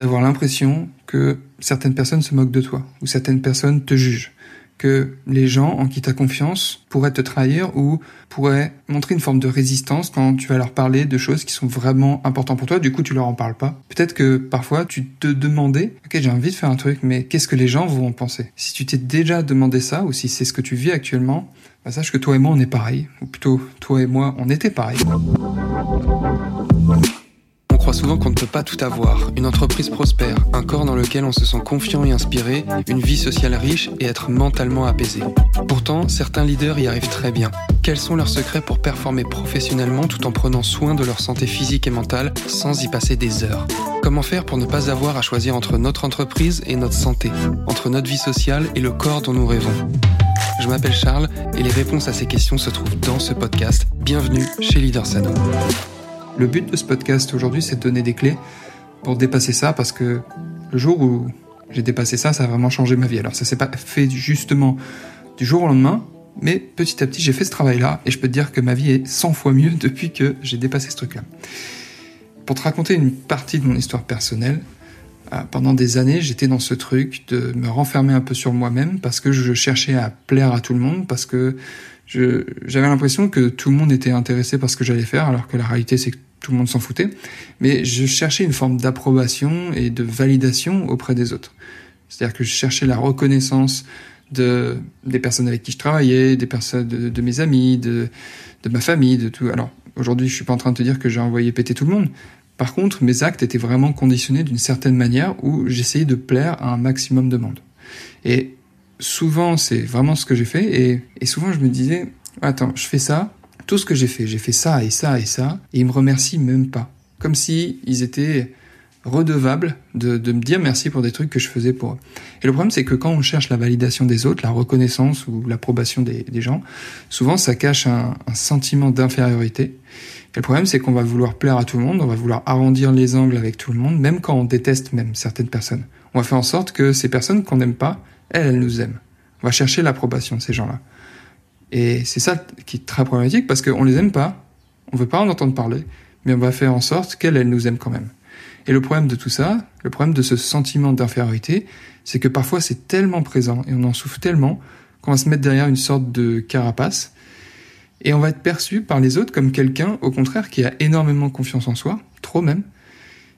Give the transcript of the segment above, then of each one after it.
d'avoir l'impression que certaines personnes se moquent de toi, ou certaines personnes te jugent, que les gens en qui tu as confiance pourraient te trahir ou pourraient montrer une forme de résistance quand tu vas leur parler de choses qui sont vraiment importantes pour toi, du coup tu leur en parles pas. Peut-être que parfois tu te demandais, ok j'ai envie de faire un truc, mais qu'est-ce que les gens vont en penser? Si tu t'es déjà demandé ça, ou si c'est ce que tu vis actuellement, bah sache que toi et moi on est pareil, ou plutôt toi et moi on était pareil souvent qu'on ne peut pas tout avoir. Une entreprise prospère, un corps dans lequel on se sent confiant et inspiré, une vie sociale riche et être mentalement apaisé. Pourtant, certains leaders y arrivent très bien. Quels sont leurs secrets pour performer professionnellement tout en prenant soin de leur santé physique et mentale sans y passer des heures? Comment faire pour ne pas avoir à choisir entre notre entreprise et notre santé, entre notre vie sociale et le corps dont nous rêvons? Je m'appelle Charles et les réponses à ces questions se trouvent dans ce podcast. Bienvenue chez Leader Sano. Le but de ce podcast aujourd'hui, c'est de donner des clés pour dépasser ça, parce que le jour où j'ai dépassé ça, ça a vraiment changé ma vie. Alors ça s'est pas fait justement du jour au lendemain, mais petit à petit, j'ai fait ce travail-là, et je peux te dire que ma vie est 100 fois mieux depuis que j'ai dépassé ce truc-là. Pour te raconter une partie de mon histoire personnelle, pendant des années, j'étais dans ce truc de me renfermer un peu sur moi-même parce que je cherchais à plaire à tout le monde, parce que j'avais l'impression que tout le monde était intéressé par ce que j'allais faire, alors que la réalité c'est que tout le monde s'en foutait, mais je cherchais une forme d'approbation et de validation auprès des autres. C'est-à-dire que je cherchais la reconnaissance de des personnes avec qui je travaillais, des personnes de, mes amis, de, de ma famille, de tout. Alors aujourd'hui, je suis pas en train de te dire que j'ai envoyé péter tout le monde. Par contre, mes actes étaient vraiment conditionnés d'une certaine manière où j'essayais de plaire à un maximum de monde. Et souvent, c'est vraiment ce que j'ai fait. Et, souvent, je me disais, attends, je fais ça, tout ce que j'ai fait, j'ai fait ça et ça et ça, et ils me remercient même pas. Comme si ils étaient redevables de, me dire merci pour des trucs que je faisais pour eux. Et le problème, c'est que quand on cherche la validation des autres, la reconnaissance ou l'approbation des, gens, souvent ça cache un sentiment d'infériorité. Et le problème, c'est qu'on va vouloir plaire à tout le monde, on va vouloir arrondir les angles avec tout le monde, même quand on déteste même certaines personnes. On va faire en sorte que ces personnes qu'on n'aime pas, elles, elles nous aiment. On va chercher l'approbation de ces gens-là. Et c'est ça qui est très problématique parce qu'on les aime pas, on veut pas en entendre parler, mais on va faire en sorte qu'elles, elles nous aiment quand même. Et le problème de tout ça, le problème de ce sentiment d'infériorité, c'est que parfois c'est tellement présent et on en souffre tellement qu'on va se mettre derrière une sorte de carapace et on va être perçu par les autres comme quelqu'un, au contraire, qui a énormément confiance en soi, trop même.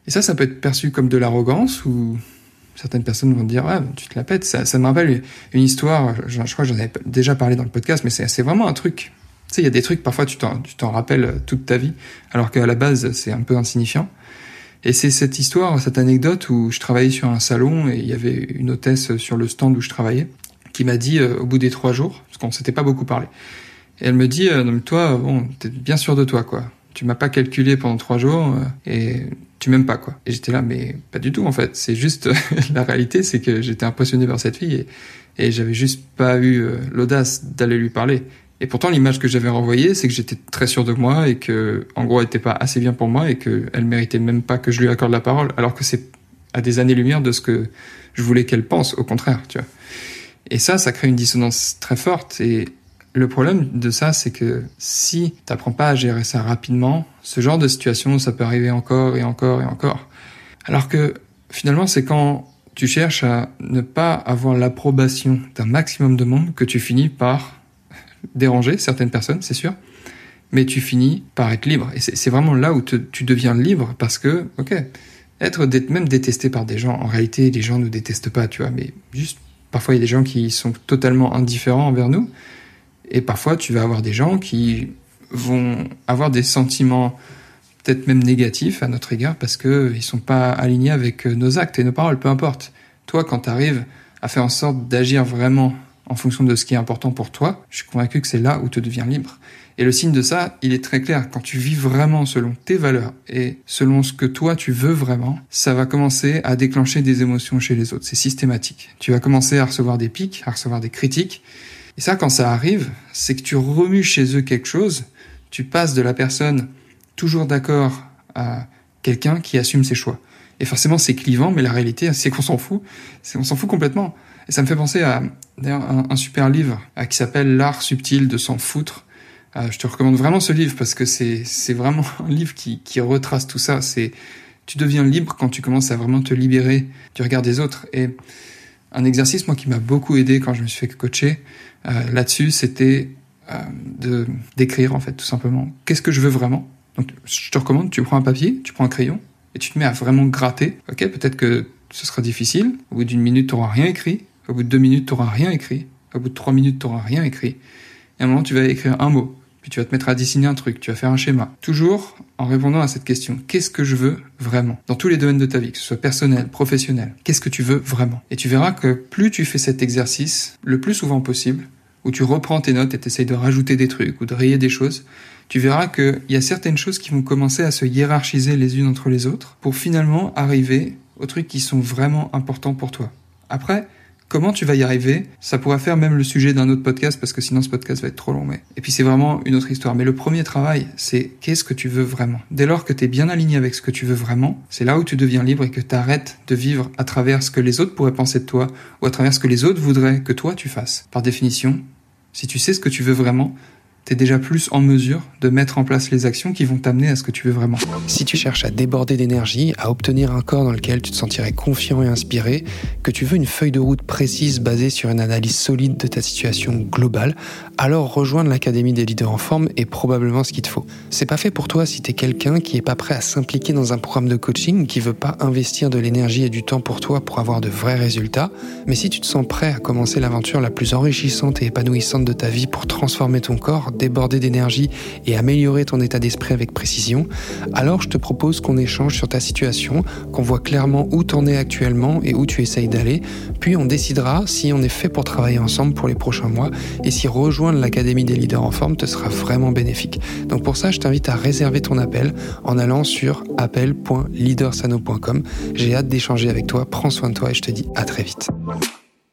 Et ça, ça peut être perçu comme de l'arrogance ou certaines personnes vont dire ah tu te la pètes. Ça, ça me rappelle une histoire je, crois que j'en avais déjà parlé dans le podcast mais c'est vraiment un truc. Tu sais il y a des trucs parfois tu t'en rappelles toute ta vie alors qu'à la base c'est un peu insignifiant. Et c'est cette histoire cette anecdote où je travaillais sur un salon et il y avait une hôtesse sur le stand où je travaillais qui m'a dit euh, au bout des trois jours parce qu'on s'était pas beaucoup parlé et elle me dit euh, non, toi bon t'es bien sûr de toi quoi tu m'as pas calculé pendant trois jours euh, et tu m'aimes pas quoi. Et j'étais là, mais pas du tout en fait. C'est juste la réalité, c'est que j'étais impressionné par cette fille et, et j'avais juste pas eu euh, l'audace d'aller lui parler. Et pourtant, l'image que j'avais renvoyée, c'est que j'étais très sûr de moi et que, en gros, elle était pas assez bien pour moi et qu'elle méritait même pas que je lui accorde la parole, alors que c'est à des années-lumière de ce que je voulais qu'elle pense, au contraire, tu vois. Et ça, ça crée une dissonance très forte et le problème de ça, c'est que si t'apprends pas à gérer ça rapidement, ce genre de situation, ça peut arriver encore et encore et encore. Alors que finalement, c'est quand tu cherches à ne pas avoir l'approbation d'un maximum de monde que tu finis par déranger certaines personnes, c'est sûr, mais tu finis par être libre. Et c'est vraiment là où tu deviens libre parce que, ok, être même détesté par des gens, en réalité, les gens ne nous détestent pas, tu vois, mais juste parfois il y a des gens qui sont totalement indifférents envers nous et parfois, tu vas avoir des gens qui vont avoir des sentiments peut-être même négatifs à notre égard parce qu'ils ne sont pas alignés avec nos actes et nos paroles, peu importe. Toi, quand tu arrives à faire en sorte d'agir vraiment en fonction de ce qui est important pour toi, je suis convaincu que c'est là où tu deviens libre. Et le signe de ça, il est très clair. Quand tu vis vraiment selon tes valeurs et selon ce que toi tu veux vraiment, ça va commencer à déclencher des émotions chez les autres. C'est systématique. Tu vas commencer à recevoir des pics, à recevoir des critiques. Et ça, quand ça arrive, c'est que tu remues chez eux quelque chose, tu passes de la personne toujours d'accord à quelqu'un qui assume ses choix. Et forcément, c'est clivant, mais la réalité, c'est qu'on s'en fout. On s'en fout complètement. Et ça me fait penser à un, un super livre qui s'appelle L'art subtil de s'en foutre. Euh, je te recommande vraiment ce livre parce que c'est vraiment un livre qui, qui retrace tout ça. C'est Tu deviens libre quand tu commences à vraiment te libérer du regard des autres. Et un exercice, moi, qui m'a beaucoup aidé quand je me suis fait coacher euh, là-dessus, c'était euh, de d'écrire, en fait, tout simplement. Qu'est-ce que je veux vraiment? Donc, je te recommande, tu prends un papier, tu prends un crayon, et tu te mets à vraiment gratter. Ok, peut-être que ce sera difficile. Au bout d'une minute, tu n'auras rien écrit. Au bout de deux minutes, tu n'auras rien écrit. Au bout de trois minutes, tu n'auras rien écrit. Et à un moment, tu vas écrire un mot. Puis tu vas te mettre à dessiner un truc. Tu vas faire un schéma. Toujours en répondant à cette question. Qu'est-ce que je veux vraiment? Dans tous les domaines de ta vie, que ce soit personnel, professionnel. Qu'est-ce que tu veux vraiment? Et tu verras que plus tu fais cet exercice, le plus souvent possible, où tu reprends tes notes et t'essayes de rajouter des trucs ou de rayer des choses, tu verras qu'il y a certaines choses qui vont commencer à se hiérarchiser les unes entre les autres pour finalement arriver aux trucs qui sont vraiment importants pour toi. Après, comment tu vas y arriver? Ça pourra faire même le sujet d'un autre podcast parce que sinon ce podcast va être trop long. Mais... Et puis c'est vraiment une autre histoire. Mais le premier travail, c'est qu'est-ce que tu veux vraiment? Dès lors que tu es bien aligné avec ce que tu veux vraiment, c'est là où tu deviens libre et que tu arrêtes de vivre à travers ce que les autres pourraient penser de toi ou à travers ce que les autres voudraient que toi tu fasses. Par définition, si tu sais ce que tu veux vraiment, tu es déjà plus en mesure de mettre en place les actions qui vont t'amener à ce que tu veux vraiment. Si tu cherches à déborder d'énergie, à obtenir un corps dans lequel tu te sentirais confiant et inspiré, que tu veux une feuille de route précise basée sur une analyse solide de ta situation globale, alors rejoindre l'Académie des leaders en forme est probablement ce qu'il te faut. C'est pas fait pour toi si tu es quelqu'un qui est pas prêt à s'impliquer dans un programme de coaching, qui veut pas investir de l'énergie et du temps pour toi pour avoir de vrais résultats, mais si tu te sens prêt à commencer l'aventure la plus enrichissante et épanouissante de ta vie pour transformer ton corps, déborder d'énergie et améliorer ton état d'esprit avec précision, alors je te propose qu'on échange sur ta situation, qu'on voit clairement où t'en es actuellement et où tu essayes d'aller, puis on décidera si on est fait pour travailler ensemble pour les prochains mois et si rejoindre l'Académie des leaders en forme te sera vraiment bénéfique. Donc pour ça, je t'invite à réserver ton appel en allant sur appel.leadersano.com. J'ai hâte d'échanger avec toi, prends soin de toi et je te dis à très vite.